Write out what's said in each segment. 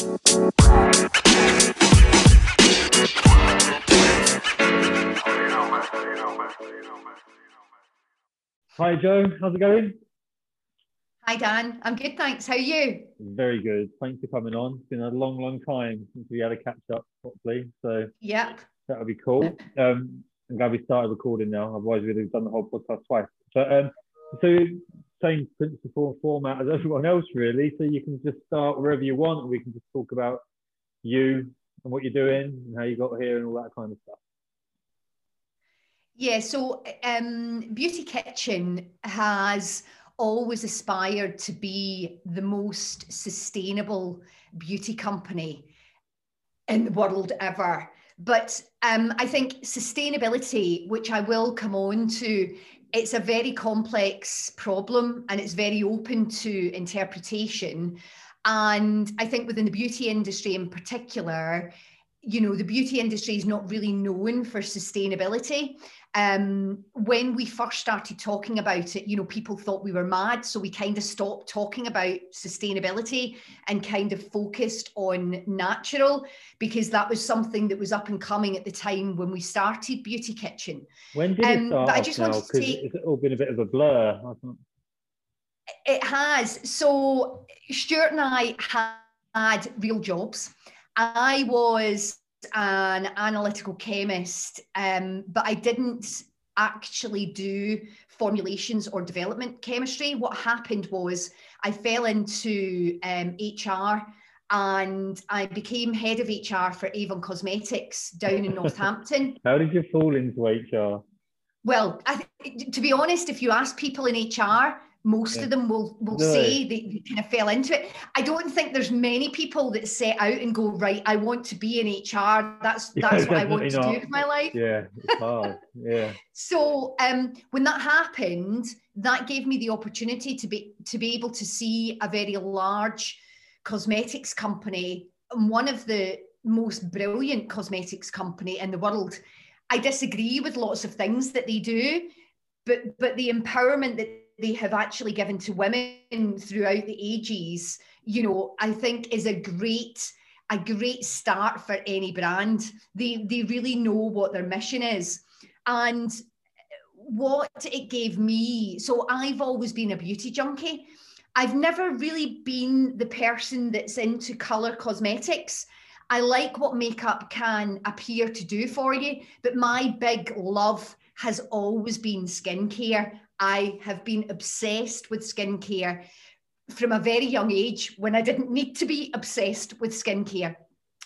Hi, Joe. How's it going? Hi, Dan. I'm good, thanks. How are you? Very good. Thanks for coming on. It's been a long, long time since we had a catch up properly. So, yeah, That would be cool. Um, I'm glad we started recording now. Otherwise, we'd have done the whole podcast twice. But um, so, same principle and format as everyone else, really. So, you can just start wherever you want, and we can just talk about you and what you're doing and how you got here and all that kind of stuff. Yeah, so um, Beauty Kitchen has always aspired to be the most sustainable beauty company in the world ever. But um, I think sustainability, which I will come on to, it's a very complex problem and it's very open to interpretation. And I think within the beauty industry in particular, you know, the beauty industry is not really known for sustainability um, when we first started talking about it, you know, people thought we were mad. So we kind of stopped talking about sustainability and kind of focused on natural because that was something that was up and coming at the time when we started Beauty Kitchen. When did um, it start? But I just now? wanted to take. It's all been a bit of a blur. It has. So Stuart and I had real jobs. I was an analytical chemist, um, but I didn't actually do formulations or development chemistry. What happened was I fell into um, HR and I became head of HR for Avon Cosmetics down in Northampton. How did you fall into HR? Well, th- to be honest, if you ask people in HR, most yeah. of them will will say they, kind of fell into it. I don't think there's many people that set out and go right. I want to be in HR. That's that's yeah, what I want not. to do with my life. Yeah, it's hard. yeah. so um, when that happened, that gave me the opportunity to be to be able to see a very large cosmetics company, one of the most brilliant cosmetics company in the world. I disagree with lots of things that they do, but but the empowerment that they have actually given to women throughout the ages, you know, I think is a great a great start for any brand. They they really know what their mission is. And what it gave me, so I've always been a beauty junkie. I've never really been the person that's into color cosmetics. I like what makeup can appear to do for you, but my big love has always been skincare I have been obsessed with skincare from a very young age when I didn't need to be obsessed with skincare.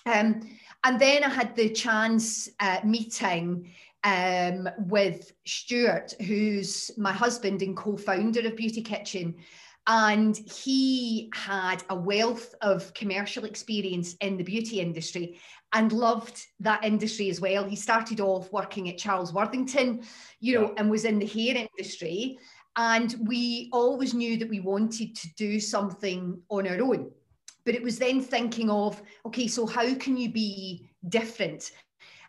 Um, and then I had the chance uh, meeting um, with Stuart, who's my husband and co founder of Beauty Kitchen. And he had a wealth of commercial experience in the beauty industry and loved that industry as well. He started off working at Charles Worthington, you know, yeah. and was in the hair industry. And we always knew that we wanted to do something on our own. But it was then thinking of, okay, so how can you be different?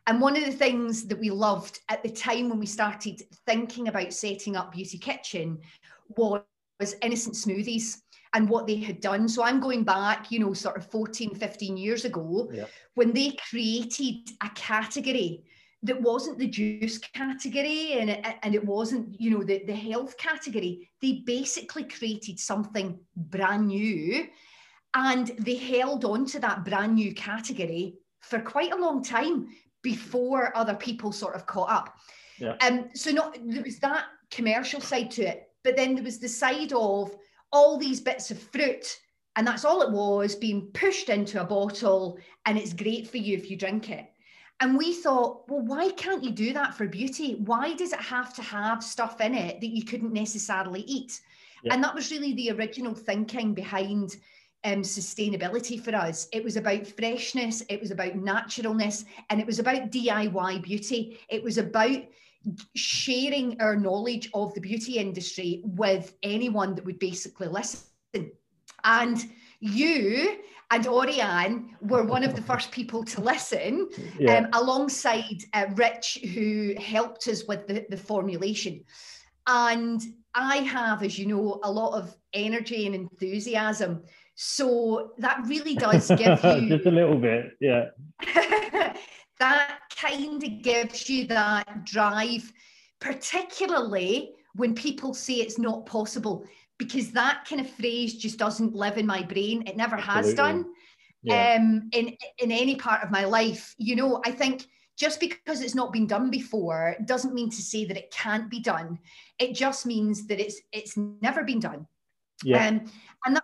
And one of the things that we loved at the time when we started thinking about setting up Beauty Kitchen was innocent smoothies and what they had done. So I'm going back, you know, sort of 14, 15 years ago yeah. when they created a category that wasn't the juice category and it, and it wasn't, you know, the, the health category. They basically created something brand new and they held on to that brand new category for quite a long time before other people sort of caught up. Yeah. Um, so not there was that commercial side to it, but then there was the side of all these bits of fruit and that's all it was being pushed into a bottle and it's great for you if you drink it. And we thought well why can't you do that for beauty? Why does it have to have stuff in it that you couldn't necessarily eat? Yeah. and that was really the original thinking behind um, sustainability for us. It was about freshness it was about naturalness and it was about diy beauty. It was about sharing our knowledge of the beauty industry with anyone that would basically listen. And you and Oriane were one of the first people to listen, yeah. um, alongside uh, Rich, who helped us with the, the formulation. And I have, as you know, a lot of energy and enthusiasm So that really does give you just a little bit, yeah. that kind of gives you that drive, particularly when people say it's not possible, because that kind of phrase just doesn't live in my brain. It never Absolutely. has done. Yeah. Um, in in any part of my life, you know, I think just because it's not been done before doesn't mean to say that it can't be done. It just means that it's it's never been done. Yeah. Um, and that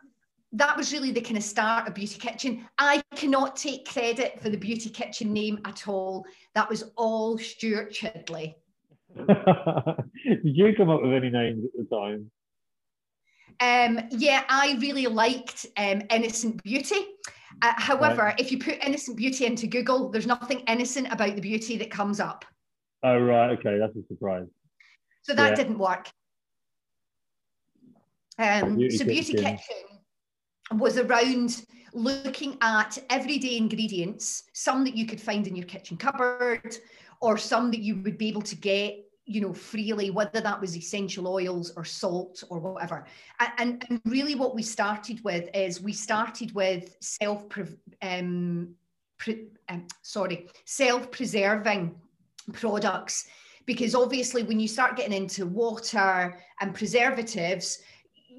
that was really the kind of start of Beauty Kitchen. I cannot take credit for the Beauty Kitchen name at all. That was all Stuart Chidley. Did you come up with any names at the time? Um, yeah, I really liked um, Innocent Beauty. Uh, however, right. if you put Innocent Beauty into Google, there's nothing innocent about the beauty that comes up. Oh, right. Okay. That's a surprise. So that yeah. didn't work. Um, beauty so, Beauty Kitchen. Was around looking at everyday ingredients, some that you could find in your kitchen cupboard, or some that you would be able to get you know freely whether that was essential oils or salt or whatever. And, and really what we started with is we started with self um, pre, um, sorry self preserving products. Because obviously when you start getting into water and preservatives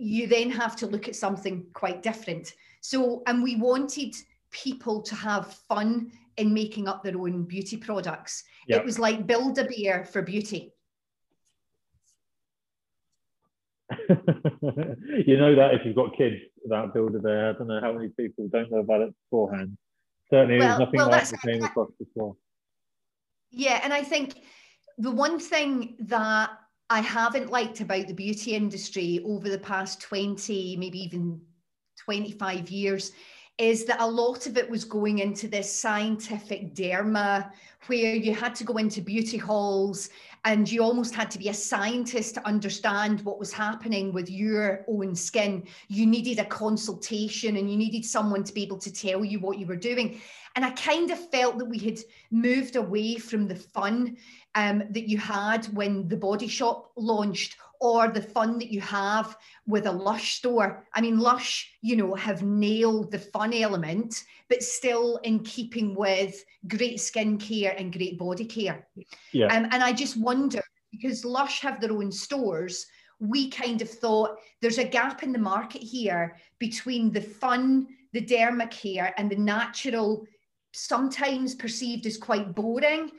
you then have to look at something quite different so and we wanted people to have fun in making up their own beauty products. Yep. It was like Build-A-Bear for beauty. you know that if you've got kids about Build-A-Bear, I don't know how many people don't know about it beforehand. Certainly, well, there's nothing well, like it came across before. Yeah, and I think the one thing that I haven't liked about the beauty industry over the past 20, maybe even 25 years is that a lot of it was going into this scientific derma where you had to go into beauty halls and you almost had to be a scientist to understand what was happening with your own skin. You needed a consultation and you needed someone to be able to tell you what you were doing. And I kind of felt that we had moved away from the fun um, that you had when the body shop launched or the fun that you have with a Lush store. I mean, Lush, you know, have nailed the fun element, but still in keeping with great skincare and great body care. Yeah. Um, and I just wonder because Lush have their own stores, we kind of thought there's a gap in the market here between the fun, the derma care, and the natural, sometimes perceived as quite boring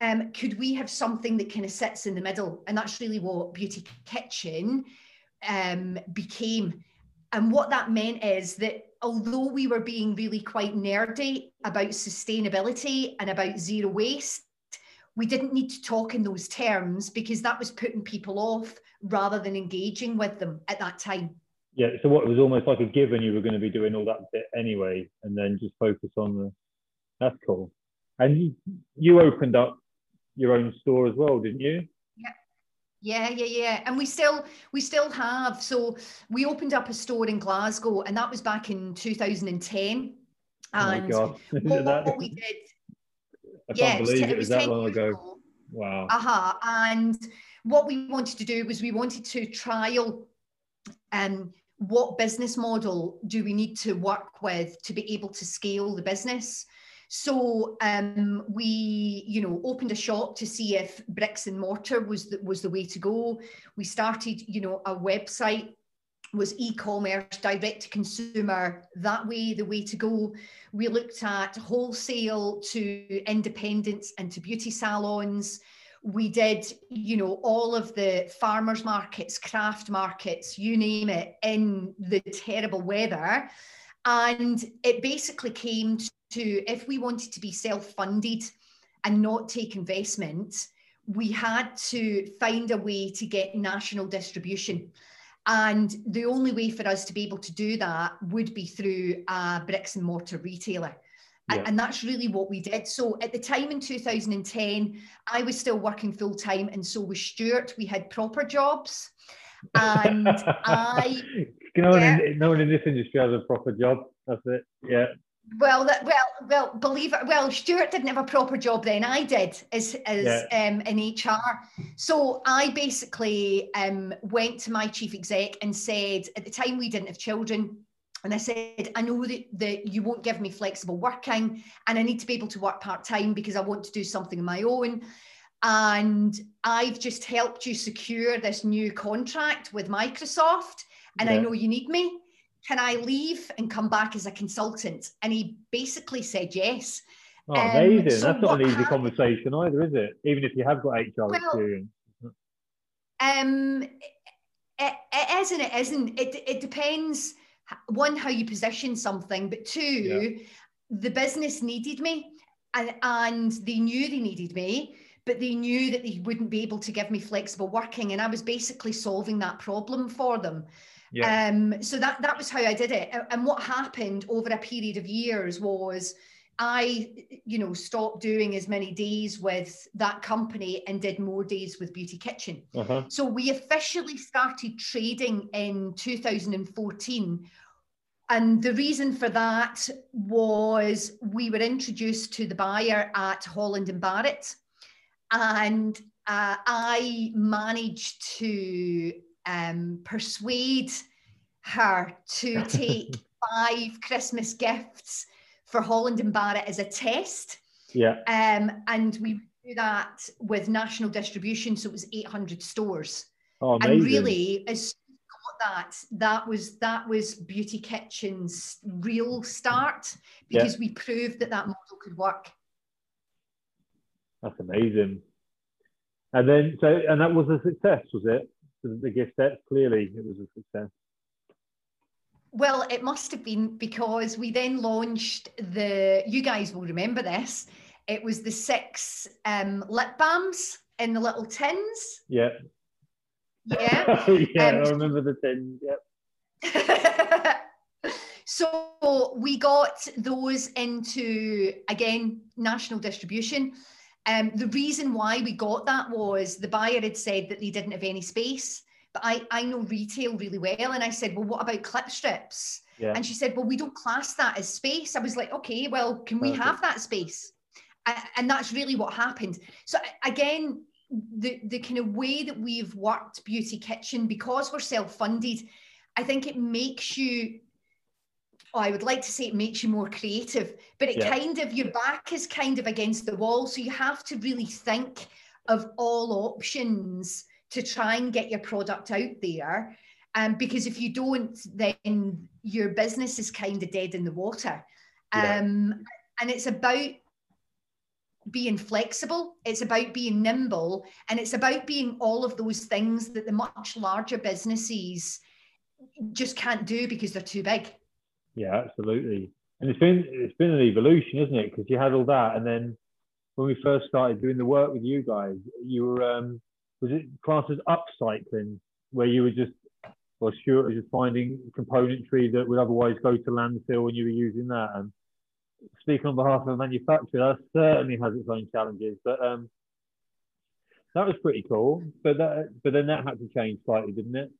um, could we have something that kind of sits in the middle? And that's really what Beauty Kitchen um, became. And what that meant is that although we were being really quite nerdy about sustainability and about zero waste, we didn't need to talk in those terms because that was putting people off rather than engaging with them at that time. Yeah, so what was almost like a given you were going to be doing all that bit anyway, and then just focus on the. That's cool. And you opened up your own store as well, didn't you? Yeah. Yeah, yeah, yeah. And we still we still have. So we opened up a store in Glasgow and that was back in 2010. And oh what, what, we did I yeah, can't believe it, it was that long ago. ago. Wow. Uh-huh. And what we wanted to do was we wanted to trial um what business model do we need to work with to be able to scale the business so um, we, you know, opened a shop to see if bricks and mortar was the, was the way to go. We started, you know, a website was e-commerce direct to consumer that way the way to go. We looked at wholesale to independents and to beauty salons. We did you know all of the farmers markets craft markets you name it in the terrible weather. And it basically came to if we wanted to be self-funded and not take investment, we had to find a way to get national distribution. And the only way for us to be able to do that would be through a bricks and mortar retailer. Yeah. And that's really what we did. So at the time in 2010, I was still working full time, and so was Stuart. We had proper jobs. And I. no, one yeah. no one in this industry has a proper job. That's it. Yeah. Well, that, well, well, believe it. Well, Stuart didn't have a proper job then. I did as as yeah. um, in HR. So I basically um, went to my chief exec and said, at the time we didn't have children, And I said, I know that, that you won't give me flexible working and I need to be able to work part time because I want to do something of my own. And I've just helped you secure this new contract with Microsoft. And yeah. I know you need me. Can I leave and come back as a consultant? And he basically said yes. Oh, amazing. Um, so That's not an easy happened, conversation either, is it? Even if you have got HR well, experience. Um, it, it is and it isn't. It, it depends one how you position something but two yeah. the business needed me and and they knew they needed me but they knew that they wouldn't be able to give me flexible working and i was basically solving that problem for them yeah. um so that that was how i did it and what happened over a period of years was I, you know, stopped doing as many days with that company and did more days with Beauty Kitchen. Uh-huh. So we officially started trading in 2014. And the reason for that was we were introduced to the buyer at Holland and Barrett. And uh, I managed to um, persuade her to take five Christmas gifts for Holland and Barrett as a test. Yeah. Um, and we do that with national distribution, so it was 800 stores. Oh, amazing. And really, as that, that was that was Beauty Kitchen's real start because yeah. we proved that that model could work. That's amazing. And then, so, and that was a success, was it? The gift set, clearly, it was a success. Well, it must have been because we then launched the, you guys will remember this, it was the six um, lip balms in the little tins. Yeah. Yeah. yeah, um, I remember the tins. Yep. so we got those into, again, national distribution. Um, the reason why we got that was the buyer had said that they didn't have any space but I, I know retail really well. And I said, well, what about clip strips? Yeah. And she said, well, we don't class that as space. I was like, okay, well, can we have that space? And that's really what happened. So again, the, the kind of way that we've worked Beauty Kitchen, because we're self-funded, I think it makes you oh, I would like to say it makes you more creative, but it yeah. kind of your back is kind of against the wall. So you have to really think of all options to try and get your product out there. Um, because if you don't, then your business is kind of dead in the water. Yeah. Um, and it's about being flexible, it's about being nimble, and it's about being all of those things that the much larger businesses just can't do because they're too big. Yeah, absolutely. And it's been it's been an evolution, isn't it? Because you had all that, and then when we first started doing the work with you guys, you were um, was it classes upcycling, where you were just, or was just finding componentry that would otherwise go to landfill and you were using that? And speaking on behalf of a manufacturer, that certainly has its own challenges. But um, that was pretty cool. But that, but then that had to change slightly, didn't it?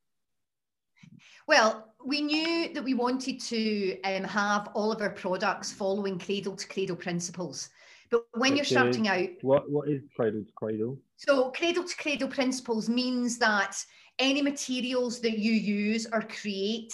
Well, we knew that we wanted to um, have all of our products following cradle to cradle principles. But when you're starting out, what what is cradle to cradle? So cradle to cradle principles means that any materials that you use or create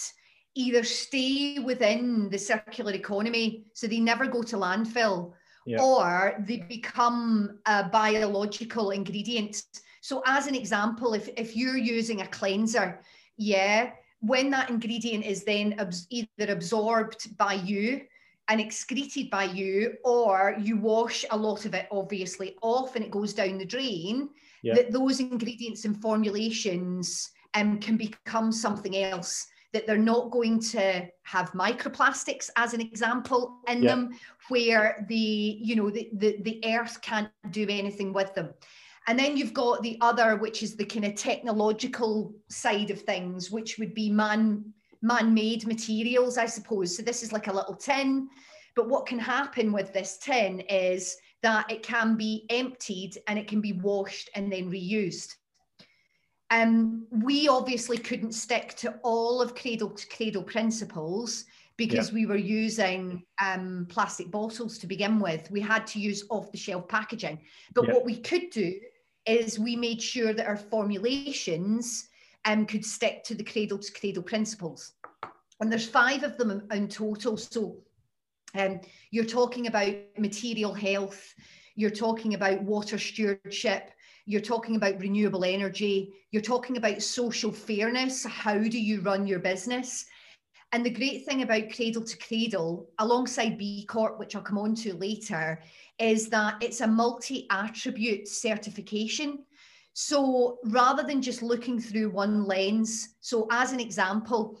either stay within the circular economy, so they never go to landfill, yeah. or they become a biological ingredient. So, as an example, if, if you're using a cleanser, yeah, when that ingredient is then abs- either absorbed by you and excreted by you, or you wash a lot of it obviously off and it goes down the drain, yeah. that those ingredients and formulations um, can become something else. That they're not going to have microplastics, as an example, in yeah. them, where the you know the, the the earth can't do anything with them. And then you've got the other, which is the kind of technological side of things, which would be man man-made materials, I suppose. So this is like a little tin. But what can happen with this tin is that it can be emptied and it can be washed and then reused. Um, we obviously couldn't stick to all of cradle to cradle principles because yeah. we were using um, plastic bottles to begin with. We had to use off the shelf packaging. But yeah. what we could do is we made sure that our formulations um, could stick to the cradle to cradle principles. and there's five of them in, total. So um, you're talking about material health, you're talking about water stewardship, you're talking about renewable energy, you're talking about social fairness. How do you run your business? And the great thing about Cradle to Cradle, alongside B Corp, which I'll come on to later, is that it's a multi attribute certification. So rather than just looking through one lens, so as an example,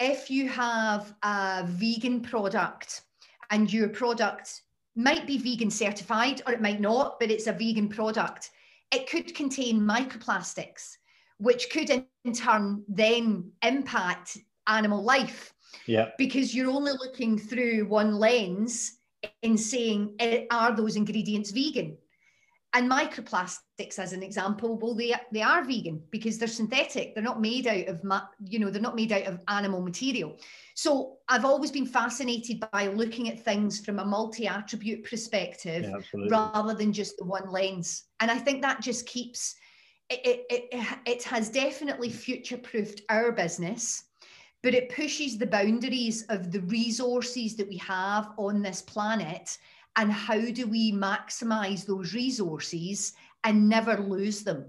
if you have a vegan product and your product might be vegan certified or it might not, but it's a vegan product, it could contain microplastics, which could in turn then impact animal life. Yeah. Because you're only looking through one lens in saying, eh, are those ingredients vegan? And microplastics, as an example, well, they they are vegan because they're synthetic. They're not made out of you know they're not made out of animal material. So I've always been fascinated by looking at things from a multi-attribute perspective yeah, rather than just the one lens. And I think that just keeps it. It, it, it has definitely future-proofed our business but it pushes the boundaries of the resources that we have on this planet and how do we maximize those resources and never lose them?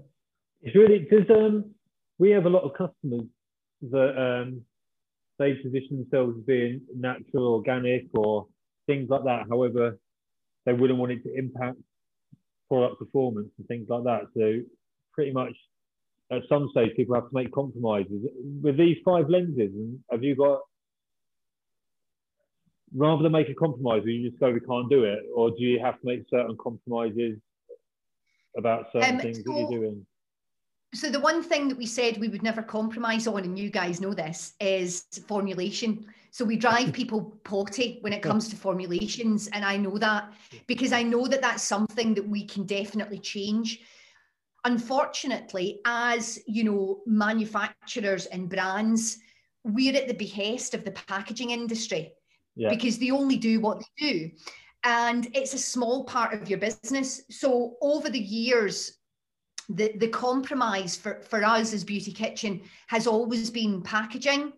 It's really because um, we have a lot of customers that um, they position themselves as being natural organic or things like that. However they wouldn't want it to impact product performance and things like that. So pretty much at some stage people have to make compromises. With these five lenses and have you got rather than make a compromise you just go we can't do it or do you have to make certain compromises about certain um, things so, that you're doing? so the one thing that we said we would never compromise on and you guys know this is formulation. So we drive people potty when it comes to formulations and i know that because i know that that's something that we can definitely change unfortunately, as you know, manufacturers and brands, we're at the behest of the packaging industry yeah. because they only do what they do. And it's a small part of your business. So over the years, the, the compromise for, for us as Beauty Kitchen has always been packaging,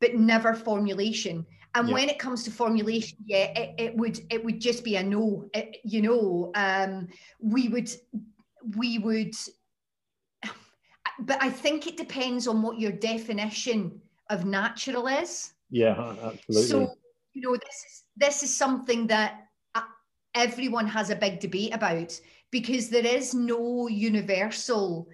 but never formulation. And yeah. when it comes to formulation, yeah, it, it would it would just be a no. It, you know, um, we would we would but I think it depends on what your definition of natural is. Yeah, absolutely. So, you know, this is this is something that uh, everyone has a big debate about because there is no universal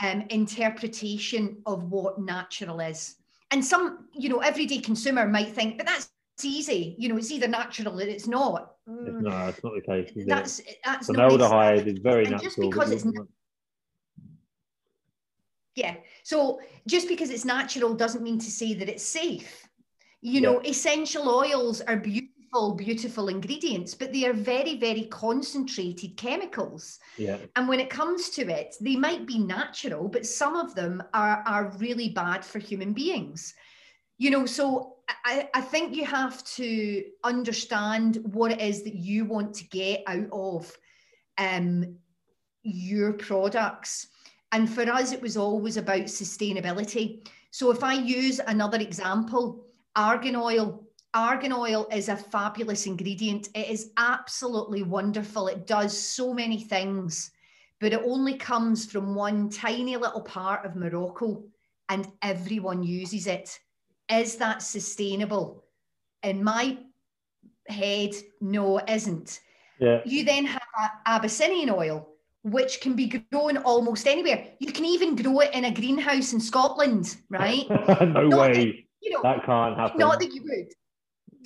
um, interpretation of what natural is. And some, you know, everyday consumer might think, but that's easy. You know, it's either natural or it's not. Mm. No, it's not the case. That's it? that's formaldehyde is very and natural. Just because it's na- yeah, so just because it's natural doesn't mean to say that it's safe. You know, essential oils are beautiful, beautiful ingredients, but they are very, very concentrated chemicals. Yeah. And when it comes to it, they might be natural, but some of them are are really bad for human beings you know so I, I think you have to understand what it is that you want to get out of um, your products. And for us it was always about sustainability. So if i use another example argan oil. Argan oil is a fabulous ingredient. It is absolutely wonderful. It does so many things but it only comes from one tiny little part of morocco and everyone uses it is that sustainable? In my head, no, it isn't. Yeah. You then have Abyssinian oil, which can be grown almost anywhere. You can even grow it in a greenhouse in Scotland, right? no not way. That, you know, that can't happen. Not that you would.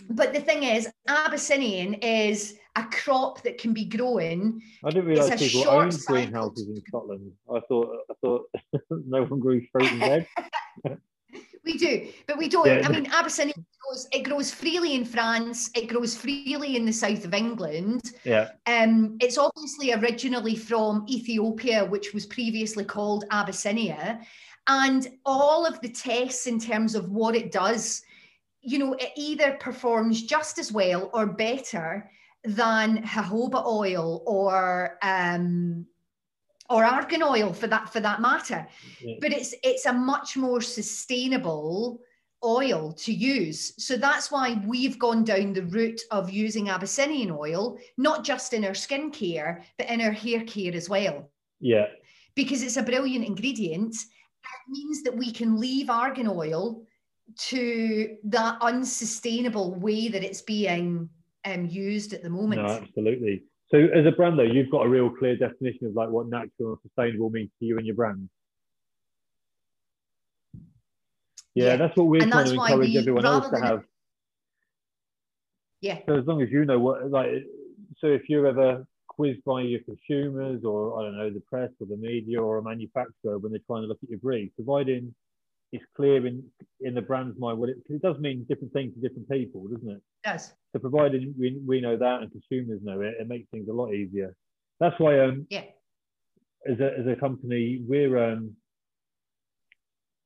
But the thing is, Abyssinian is a crop that can be grown. I didn't realise people owned greenhouses in Scotland. I thought I thought no one grew fruit in bed. we do, but we don't. Yeah. I mean, Abyssinia grows, it grows freely in France. It grows freely in the south of England. Yeah. Um, it's obviously originally from Ethiopia, which was previously called Abyssinia, and all of the tests in terms of what it does, you know, it either performs just as well or better than jojoba oil or um, or argan oil for that for that matter yeah. but it's it's a much more sustainable oil to use. So that's why we've gone down the route of using Abyssinian oil, not just in our skincare, but in our hair care as well. Yeah. Because it's a brilliant ingredient. It means that we can leave argan oil to that unsustainable way that it's being um, used at the moment. No, absolutely. So as a brand though, you've got a real clear definition of like what natural and sustainable means to you and your brand. Yeah, yeah. that's what we're and trying to encourage we, everyone else to have. Yeah. So as long as you know what, like, so if you're ever quizzed by your consumers or I don't know the press or the media or a manufacturer when they're trying to look at your brief, providing it's clear in in the brand's mind what it, it does mean different things to different people, doesn't it? Yes. does. So provided we, we know that and consumers know it, it makes things a lot easier. That's why um yeah. As a as a company, we're um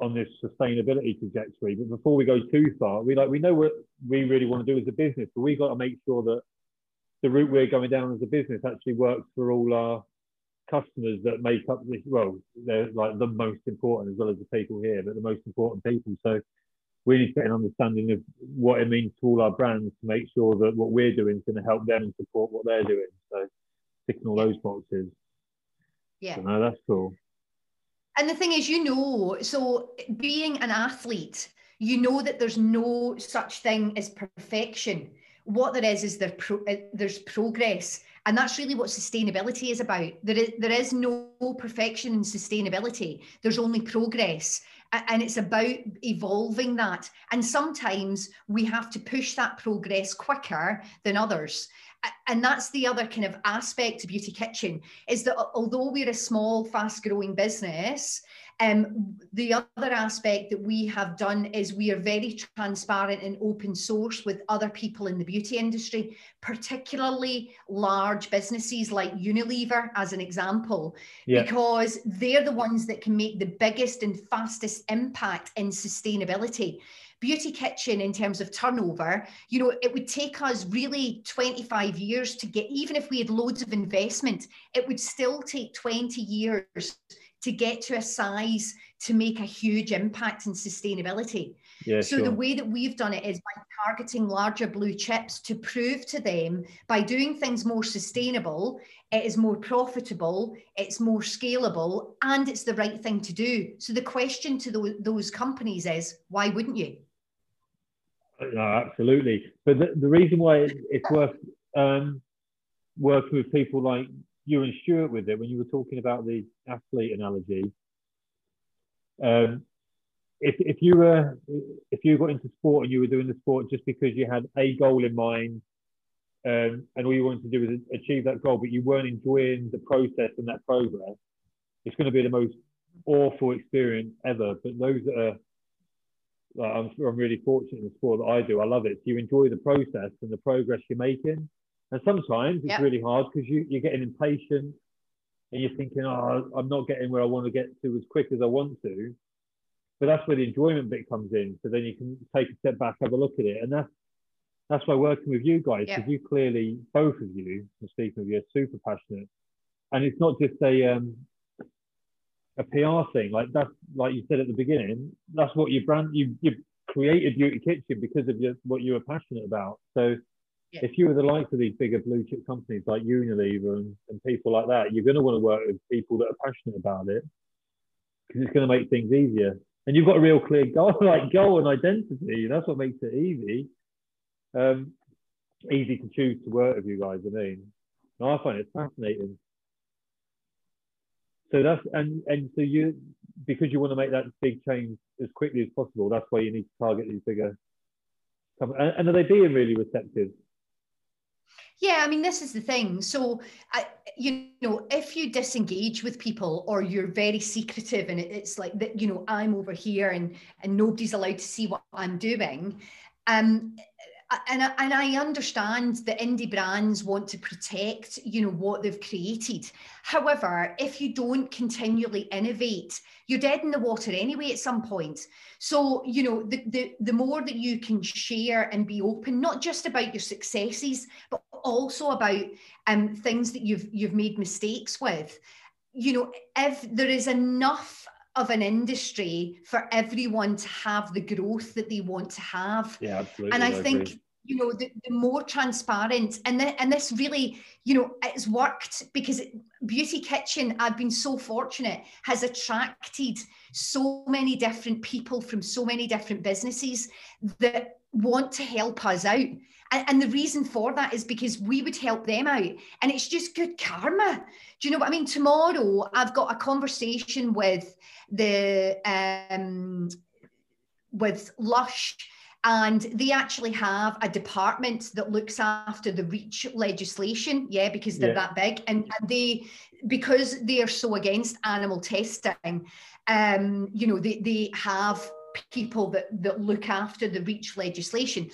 on this sustainability trajectory. But before we go too far, we like we know what we really want to do as a business, but we got to make sure that the route we're going down as a business actually works for all our customers that make up this. Well, they're like the most important as well as the people here, but the most important people. So we need to get an understanding of what it means to all our brands to make sure that what we're doing is going to help them and support what they're doing. So ticking all those boxes. Yeah. So, no, that's cool. And the thing is, you know, so being an athlete, you know that there's no such thing as perfection. What there is is there pro- uh, there's progress, and that's really what sustainability is about. There is there is no perfection in sustainability. There's only progress, and it's about evolving that. And sometimes we have to push that progress quicker than others and that's the other kind of aspect to Beauty Kitchen is that although we're a small, fast growing business, um, the other aspect that we have done is we are very transparent and open source with other people in the beauty industry, particularly large businesses like Unilever, as an example, yeah. because they're the ones that can make the biggest and fastest impact in sustainability. Beauty Kitchen, in terms of turnover, you know, it would take us really 25 years to get, even if we had loads of investment, it would still take 20 years to get to a size to make a huge impact in sustainability. Yeah, so sure. the way that we've done it is by targeting larger blue chips to prove to them by doing things more sustainable, it is more profitable, it's more scalable, and it's the right thing to do. So the question to those, those companies is, why wouldn't you? No, absolutely. But the, the reason why it's worth um, working with people like you and Stuart with it, when you were talking about the athlete analogy, um, if, if you were if you got into sport and you were doing the sport just because you had a goal in mind um, and all you wanted to do was achieve that goal, but you weren't enjoying the process and that progress, it's going to be the most awful experience ever. But those that are like I'm, I'm really fortunate in the sport that I do. I love it. So you enjoy the process and the progress you're making. And sometimes it's yep. really hard because you, you're getting impatient and you're thinking, oh, I'm not getting where I want to get to as quick as I want to. But that's where the enjoyment bit comes in. So then you can take a step back, have a look at it. And that's that's why working with you guys, because yep. you clearly, both of you, I'm speaking of you, are super passionate. And it's not just a um, a PR thing. Like that's like you said at the beginning, that's what your brand you you created Beauty Kitchen because of your, what you were passionate about. So yeah. if you were the likes of these bigger blue chip companies like Unilever and, and people like that, you're going to want to work with people that are passionate about it because it's going to make things easier. And you've got a real clear goal, like goal and identity. That's what makes it easy. Um, easy to choose to work with you guys. I mean, I find it fascinating so that's and and so you because you want to make that big change as quickly as possible that's why you need to target these bigger and, and are they being really receptive yeah, I mean, this is the thing. So, I, you know, if you disengage with people or you're very secretive and it's like that, you know, I'm over here and and nobody's allowed to see what I'm doing, um, and I, and I understand that indie brands want to protect, you know, what they've created. However, if you don't continually innovate, you're dead in the water anyway at some point. So, you know, the, the, the more that you can share and be open, not just about your successes, but also about um, things that you've you've made mistakes with. You know, if there is enough of an industry for everyone to have the growth that they want to have. Yeah, absolutely. And I, I think agree. You know the, the more transparent. And th- and this really you know it's worked because beauty kitchen i've been so fortunate has attracted so many different people from so many different businesses that want to help us out. And, and the reason for that is because we would help them out. And it's just good karma. Do you know what i mean? Tomorrow i've got a conversation with the um with lush and they actually have a department that looks after the reach legislation yeah because they're Yeah. that big. And, and they because they are so against animal testing um you know they, they have people that that look after the reach legislation.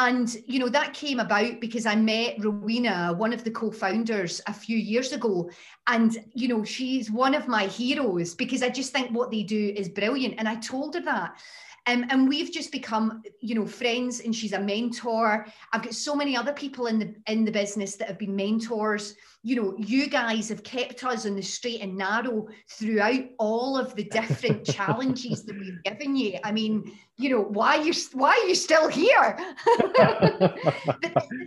And you know that came about because i met rowena one of the co-founders a few years ago. And you know she's one of my heroes because i just think what they do is brilliant. And i told her that um, and we've just become you know friends and she's a mentor. I've got so many other people in the in the business that have been mentors. You know you guys have kept us on the straight and narrow throughout all of the different challenges that we've given you. I mean you know why you why are you still here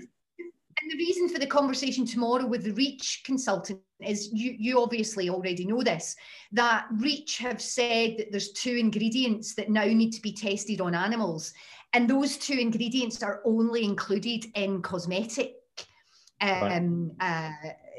the reason for the conversation tomorrow with the reach consultant is you you obviously already know this that reach have said that there's two ingredients that now need to be tested on animals and those two ingredients are only included in cosmetic um, uh,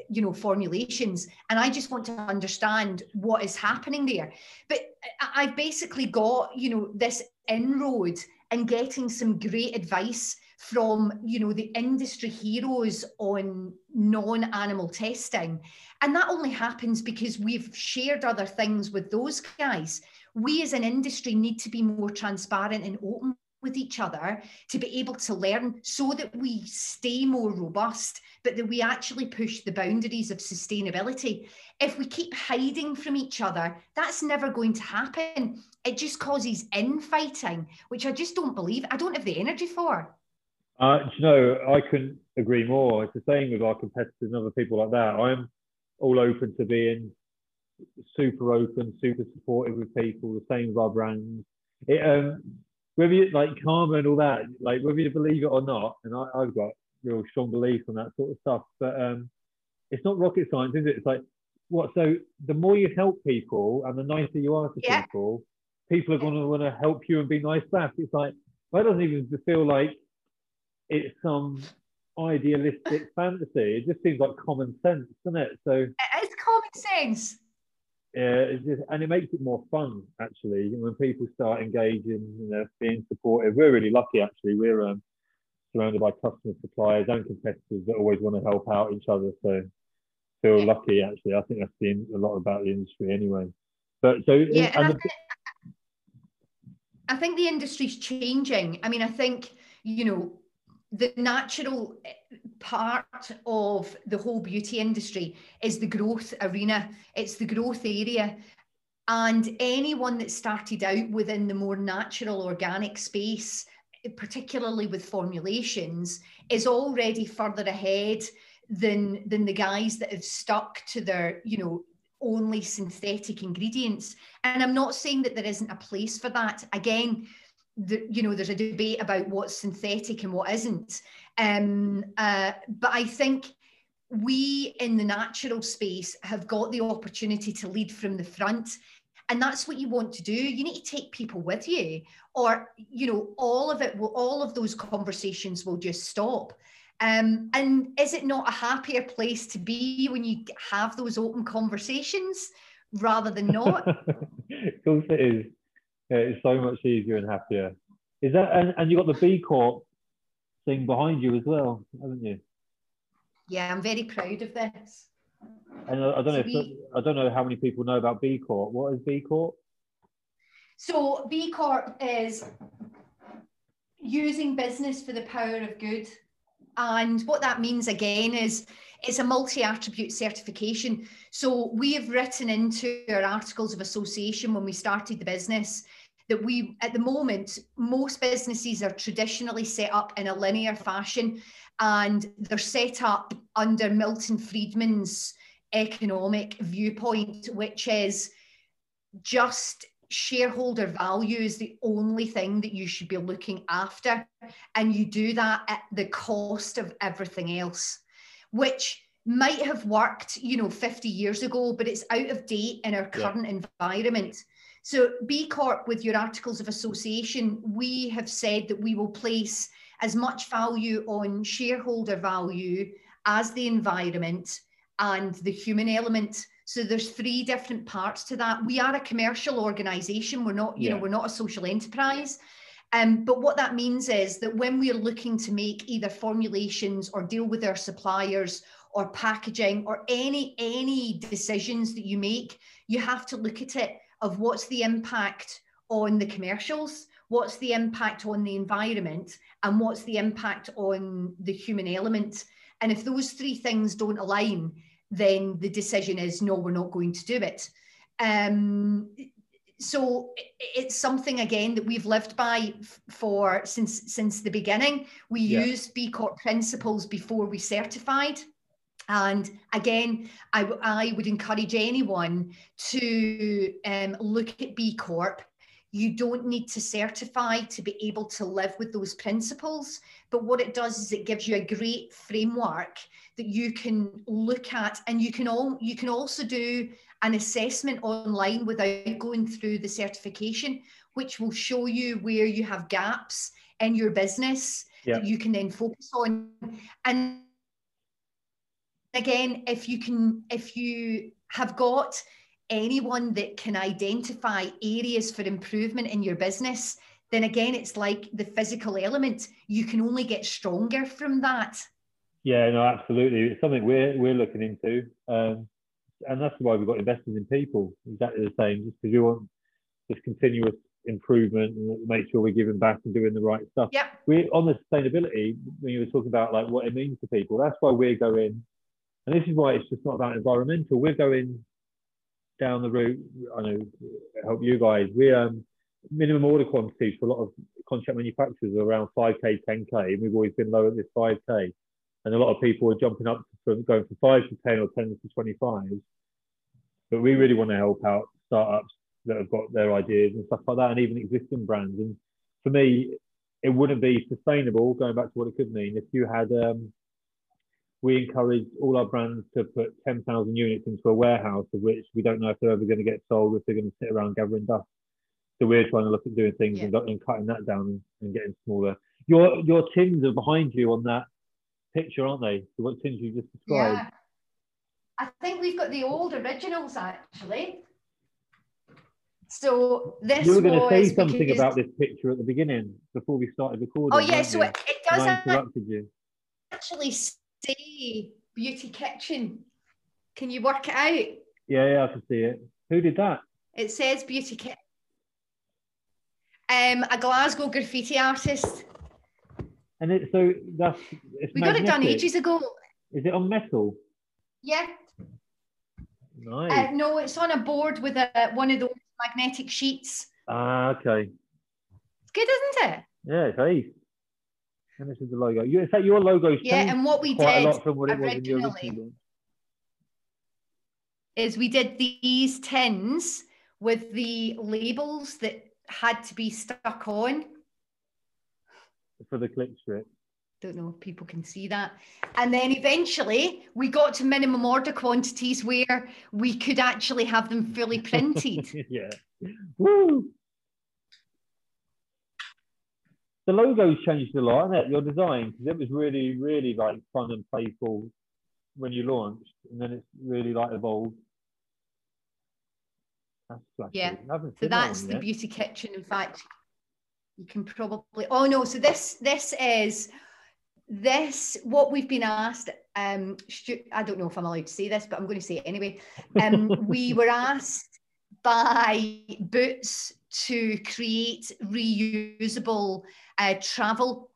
you know formulations and i just want to understand what is happening there. But I- i've basically got you know this inroad and getting some great advice from you know the industry heroes on non-animal testing. And that only happens because we've shared other things with those guys. We as an industry need to be more transparent and open with each other to be able to learn so that we stay more robust but that we actually push the boundaries of sustainability. If we keep hiding from each other that's never going to happen. It just causes infighting which i just don't believe i don't have the energy for Uh, you know, I couldn't agree more. It's the same with our competitors and other people like that. I'm all open to being super open, super supportive with people, the same with our brands. It, um, whether you like karma and all that, like whether you believe it or not, and I, I've got real strong beliefs on that sort of stuff, but um, it's not rocket science, is it? It's like, what? So the more you help people and the nicer you are to Yeah. people, people are going to want to help you and be nice back. It's like, that doesn't even feel like it's some idealistic fantasy. It just seems like common sense, doesn't it? So it's common sense yeah, it's just, and it makes it more fun actually when people start engaging and they're being supportive. We're really lucky actually. We're um, surrounded by customers, suppliers, and competitors that always want to help out each other. So feel lucky actually. I think that's been a lot about the industry anyway. But so yeah and I, and the, think, I think the industry's changing i mean i think you know the natural eh, part of the whole beauty industry is the growth arena. It's the growth area. And anyone that started out within the more natural organic space particularly with formulations is already further ahead than than the guys that have stuck to their you know only synthetic ingredients. And i'm not saying that there isn't a place for that. Again the, you know there's a debate about what's synthetic and what isn't. Um, uh, but i think we in the natural space have got the opportunity to lead from the front and that's what you want to do. You need to take people with you or you know all of it will all of those conversations will just stop. Um, and is it not a happier place to be when you have those open conversations rather than not? Of course it is. Yeah, it's so much easier and happier. Is that and, and you got the B Corp thing behind you as well, haven't you? yeah i'm very proud of this And I, I don't know if I don't know how many people know about B Corp. What is B Corp? So B Corp is using business for the power of good. And what that means again is it's a multi-attribute certification. So we have written into our articles of association when we started the business that we at the moment most businesses are traditionally set up in a linear fashion and they're set up under Milton Friedman's economic viewpoint, which is just shareholder value is the only thing that you should be looking after. And you do that at the cost of everything else, which might have worked, you know, 50 years ago, but it's out of date in our current yeah. environment. So, B Corp, with your articles of association, we have said that we will place as much value on shareholder value as the environment and the human element. So there's three different parts to that. We are a commercial organization. We're not, you yeah. know, we're not a social enterprise. Um, but what that means is that when we're looking to make either formulations or deal with our suppliers or packaging or any any decisions that you make, you have to look at it of what's the impact on the commercials, what's the impact on the environment, and what's the impact on the human element. And if those three things don't align, then the decision is no, we're not going to do it. Um, so it's something again that we've lived by for since since the beginning. We yeah. used B Corp principles before we certified. And again, I, I would encourage anyone to um, look at B Corp. You don't need to certify to be able to live with those principles. But what it does is it gives you a great framework that you can look at and you can all you can also do an assessment online without going through the certification which will show you where you have gaps in your business yeah. that you can then focus on and again if you can if you have got anyone that can identify areas for improvement in your business then again it's like the physical element you can only get stronger from that yeah, no, absolutely. It's something we're we're looking into, um, and that's why we've got investors in people. Exactly the same, just because you want this continuous improvement and make sure we're giving back and doing the right stuff. Yeah. We on the sustainability when you were talking about like what it means to people. That's why we're going, and this is why it's just not about environmental. We're going down the route. I know help you guys. We um minimum order quantities for a lot of contract manufacturers are around 5k, 10k, and we've always been low at this 5k and a lot of people are jumping up from going from five to ten or ten to twenty-five. But we really want to help out startups that have got their ideas and stuff like that, and even existing brands. And for me, it wouldn't be sustainable. Going back to what it could mean, if you had, um, we encourage all our brands to put ten thousand units into a warehouse, of which we don't know if they're ever going to get sold, if they're going to sit around gathering dust. So we're trying to look at doing things yeah. and, and, cutting that down and, getting smaller. Your your tins are behind you on that picture, aren't they? The what things you just described. Yeah. I think we've got the old originals actually. So this you were going to say something because... about this picture at the beginning before we started recording. Oh yeah, so it, it, does interrupted you. actually say beauty kitchen. Can you work it out? Yeah, yeah, I can see it. Who did that? It says beauty kitchen. Um, a Glasgow graffiti artist. And it so that's we got it done ages ago. Is it on metal? Yeah. Nice. Uh, no, it's on a board with a one of those magnetic sheets. Ah, okay. It's good, isn't it? Yeah, it's ace. And this is the logo. You, in fact, your logo's yeah, and what we did a lot from what it was in original is we did these tins with the labels that had to be stuck on for the click strip. Don't know if people can see that. And then eventually we got to minimum order quantities where we could actually have them fully printed. yeah. Woo! The logo's changed a lot, hasn't it? Your design, because it was really, really like fun and playful when you launched, and then it's really like evolved. That's yeah. So that's the yet. beauty kitchen. In fact, you can probably oh no so this this is this what we've been asked um i don't know if i'm allowed to say this but i'm going to say it anyway um we were asked by boots to create reusable uh, travel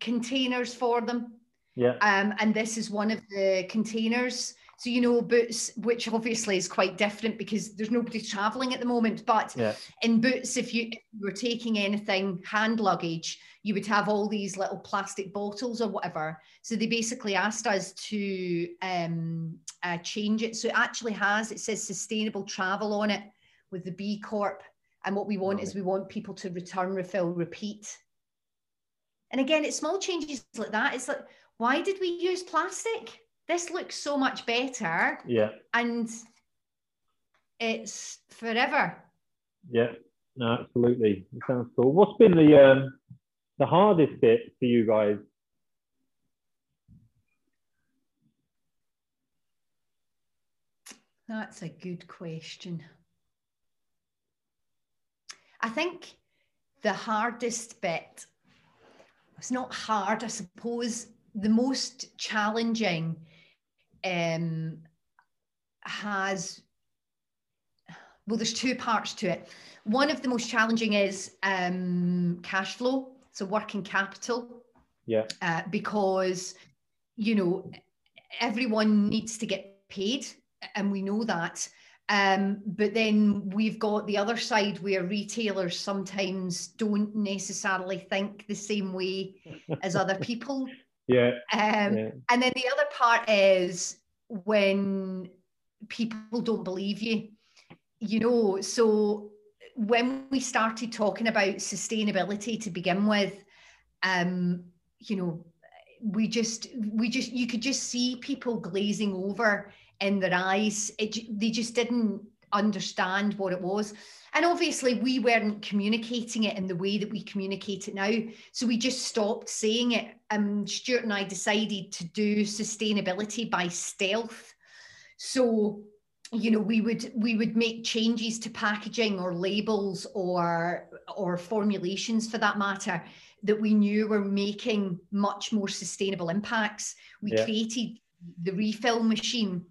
containers for them yeah um and this is one of the containers so, you know, Boots, which obviously is quite different because there's nobody traveling at the moment. But yeah. in Boots, if you, if you were taking anything hand luggage, you would have all these little plastic bottles or whatever. So they basically asked us to um, uh, change it. So it actually has, it says sustainable travel on it. with the B Corp. And what we want Right. is we want people to return, refill, repeat. And again, it's small changes like that. It's like, why did we use plastic? This looks so much better Yeah, and it's forever. yeah, no, absolutely. It sounds cool. What's been the um, the hardest bit for you guys? That's a good question. I think the hardest bit, it's not hard, I suppose, the most challenging um, has, well, there's two parts to it. One of the most challenging is um, cash flow, so working capital. Yeah, uh, because you know everyone needs to get paid and we know that um, but then we've got the other side where retailers sometimes don't necessarily think the same way as other people. Yeah, um, yeah, and then the other part is when people don't believe you. You know so when we started talking about sustainability to begin with um you know we just we just you could just see people glazing over in their eyes. It, they just didn't understand what it was. And obviously we weren't communicating it in the way that we communicate it now. So we just stopped saying it. Um stuart and i decided to do sustainability by stealth. So you know we would we would make changes to packaging or labels or or formulations for that matter that we knew were making much more sustainable impacts. We Yeah. created the refill machine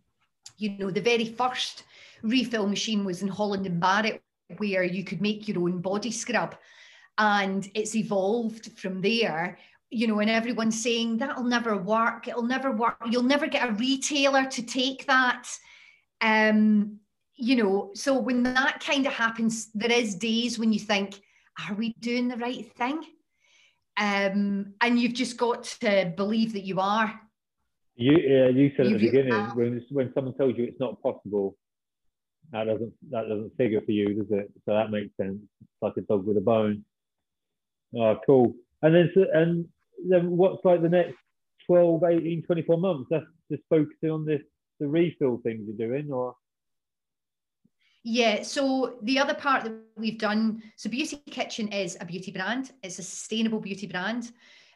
you know the very first refill machine was in holland and barrett where you could make your own body scrub. And it's evolved from there you know and everyone's saying that'll never work. It'll never work. You'll never get a retailer to take that. Um you know so when that kind of happens there is days when you think are we doing the right thing? Um and you've just got to believe that you are You yeah, you said at the beginning uh, when when someone tells you it's not possible, that doesn't that doesn't figure for you, does it? So that makes sense. It's like a dog with a bone. Oh, cool. And then so, and then what's like the next 12, 18, 24 months? That's just focusing on this the refill things you're doing, or Yeah, so the other part that we've done, so Beauty Kitchen is a beauty brand, it's a sustainable beauty brand.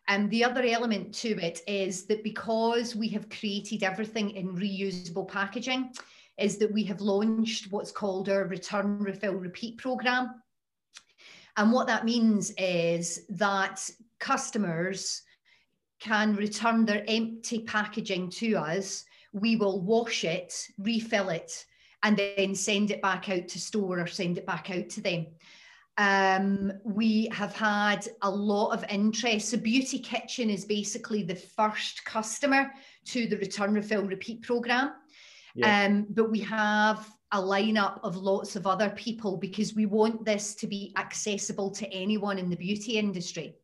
And the other element to it is that because we have created everything in reusable packaging, is that we have launched what's called our return, refill, repeat program. And what that means is that customers can return their empty packaging to us. We will wash it, refill it, and then send it back out to store or send it back out to them. Um, we have had a lot of interest. So, Beauty Kitchen is basically the first customer to the return, refill, repeat program. Yeah. Um, but we have a lineup of lots of other people because we want this to be accessible to anyone in the beauty industry.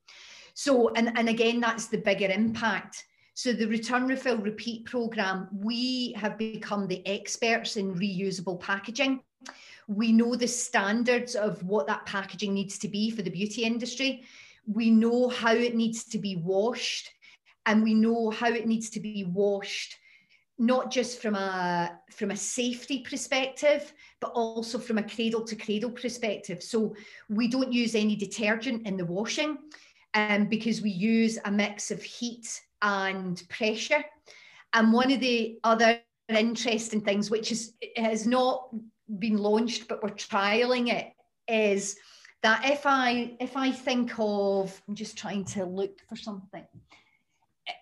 So, and, and again, that's the bigger impact. So, the return, refill, repeat program, we have become the experts in reusable packaging. We know the standards of what that packaging needs to be for the beauty industry. We know how it needs to be washed, and we know how it needs to be washed not just from a from a safety perspective but also from a cradle to cradle perspective so we don't use any detergent in the washing um, because we use a mix of heat and pressure and one of the other interesting things which is has not been launched but we're trialing it is that if i if i think of i'm just trying to look for something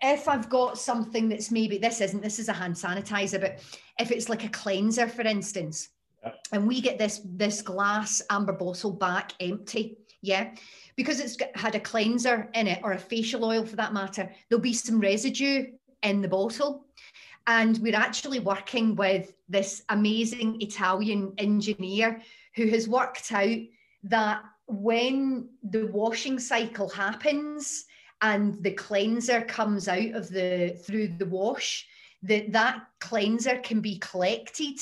if I've got something that's maybe this isn't this is a hand sanitizer, but if it's like a cleanser, for instance, Yeah. and we get this this glass amber bottle back empty, yeah, because it's had a cleanser in it or a facial oil for that matter, there'll be some residue in the bottle. And we're actually working with this amazing Italian engineer who has worked out that when the washing cycle happens, and the cleanser comes out of the through the wash that that cleanser can be collected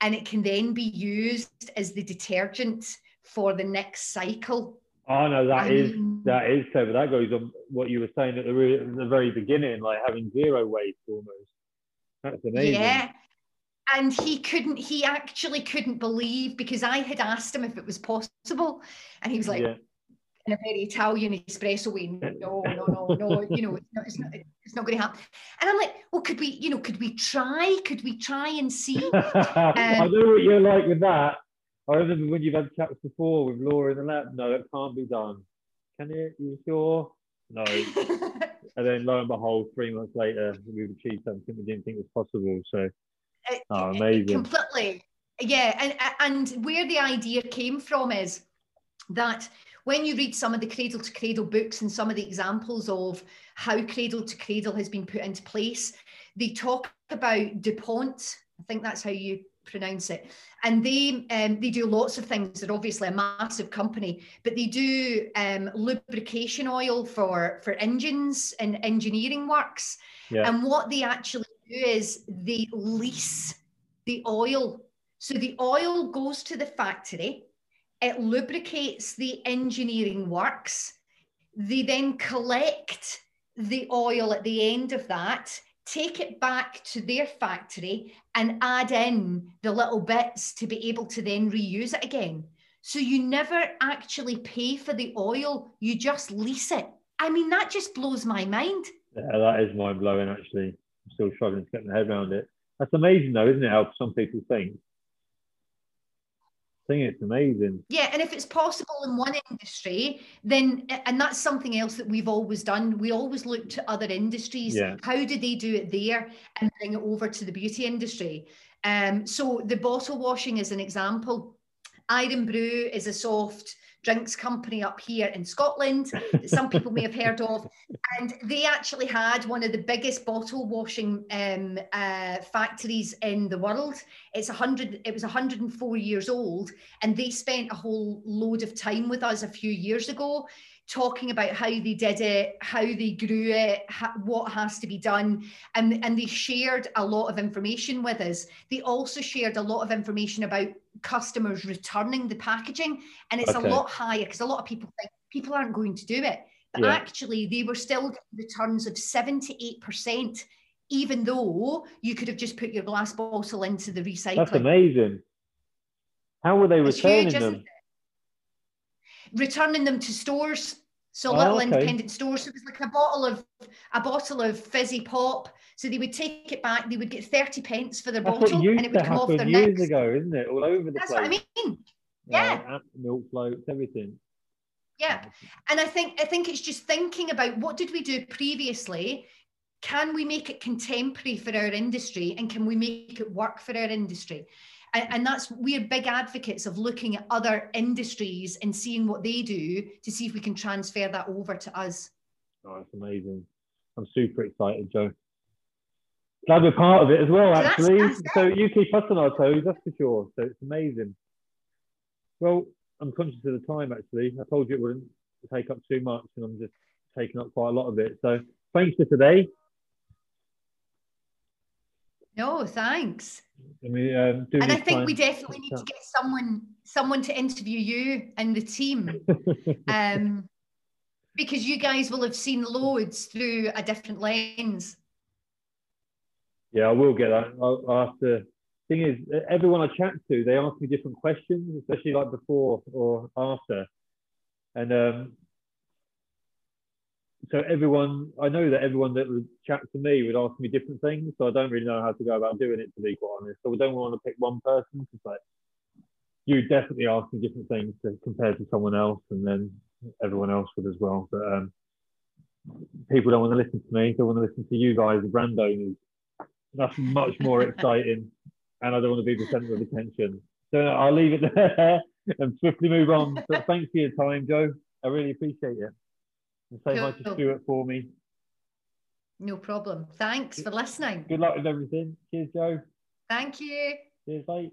and it can then be used as the detergent for the next cycle. Oh no, that I is that is so. That goes on what you were saying at the, at the very beginning, like having zero waste almost. That's amazing. Yeah, and he couldn't. He actually couldn't believe because I had asked him if it was possible, and he was like. Yeah. In a very Italian espresso way, no, no, no, no, you know, it's not, it's not, it's not going to happen. And I'm like, well, could we, you know, could we try? Could we try and see? Um, I know what you're like with that. I remember when you've had chats before with Laura in the lab. No, it can't be done. Can it? You sure? No. and then lo and behold, three months later, we've achieved something we didn't think was possible. So, oh, amazing. Completely. Yeah. And, and where the idea came from is that when you read some of the cradle to cradle books and some of the examples of how cradle to cradle has been put into place, they talk about DuPont. I think that's how you pronounce it. And they um, they do lots of things. They're obviously a massive company, but they do um, lubrication oil for for engines and engineering works. Yeah. And what they actually do is they lease the oil. So the oil goes to the factory. It lubricates the engineering works. They then collect the oil at the end of that take it back to their factory and add in the little bits to be able to then reuse it again. So you never actually pay for the oil, you just lease it. I mean, that just blows my mind. Yeah, that is mind blowing, actually. I'm still struggling to get my head around it. That's amazing, though, isn't it? How some people think think it's amazing. Yeah, and if it's possible in one industry, then and that's something else that we've always done. We always look to other industries. Yeah. How do they do it there and bring it over to the beauty industry? Um, so the bottle washing is an example. Irn-Bru is a soft drinks company up here in Scotland that some people may have heard of. And they actually had one of the biggest bottle washing um, uh, factories in the world. It's 100, it was 104 years old. And they spent a whole load of time with us a few years ago talking about how they did it, how they grew it, what has to be done. And, and they shared a lot of information with us. They also shared a lot of information about customers returning the packaging. And it's okay. a lot higher because a lot of people think people aren't going to do it. But yeah. actually, they were still returns of 78%, even though you could have just put your glass bottle into the recycling. That's amazing. How were they returning them? Returning them to stores. So oh, little okay. independent stores. So it was like a bottle of a bottle of fizzy pop. So they would take it back. They would get thirty pence for their That's bottle, and it would come off their years necks. ago, isn't it? All over the That's place. That's what I mean. Yeah. Uh, milk floats, everything. Yeah, and I think I think it's just thinking about what did we do previously. Can we make it contemporary for our industry, and can we make it work for our industry? And, and that's we're big advocates of looking at other industries and seeing what they do to see if we can transfer that over to us. Oh, that's amazing. I'm super excited, Jo. Glad we're part of it as well, actually. That's, that's so you keep us on our toes, that's for sure. So it's amazing. Well, I'm conscious of the time, actually. I told you it wouldn't take up too much, and I'm just taking up quite a lot of it. So thanks for today. No, thanks. Mean, um, and I think we definitely need to get someone someone to interview you and the team, um, because you guys will have seen loads through a different lens. Yeah, I will get that. I'll, I'll have to. Thing is, everyone I chat to, they ask me different questions, especially like before or after, and um, so everyone, I know that everyone that would chat to me would ask me different things, so I don't really know how to go about doing it to be quite honest. So we don't want to pick one person because like you definitely ask me different things to, compared to someone else, and then everyone else would as well. But um, people don't want to listen to me; they want to listen to you guys, the brand owners. That's much more exciting, and I don't want to be the centre of attention. So I'll leave it there and swiftly move on. But thanks for your time, Jo. I really appreciate it. And say hi to Stuart for me. No problem. Thanks for listening. Good luck with everything. Cheers, Jo. Thank you. Cheers, bye.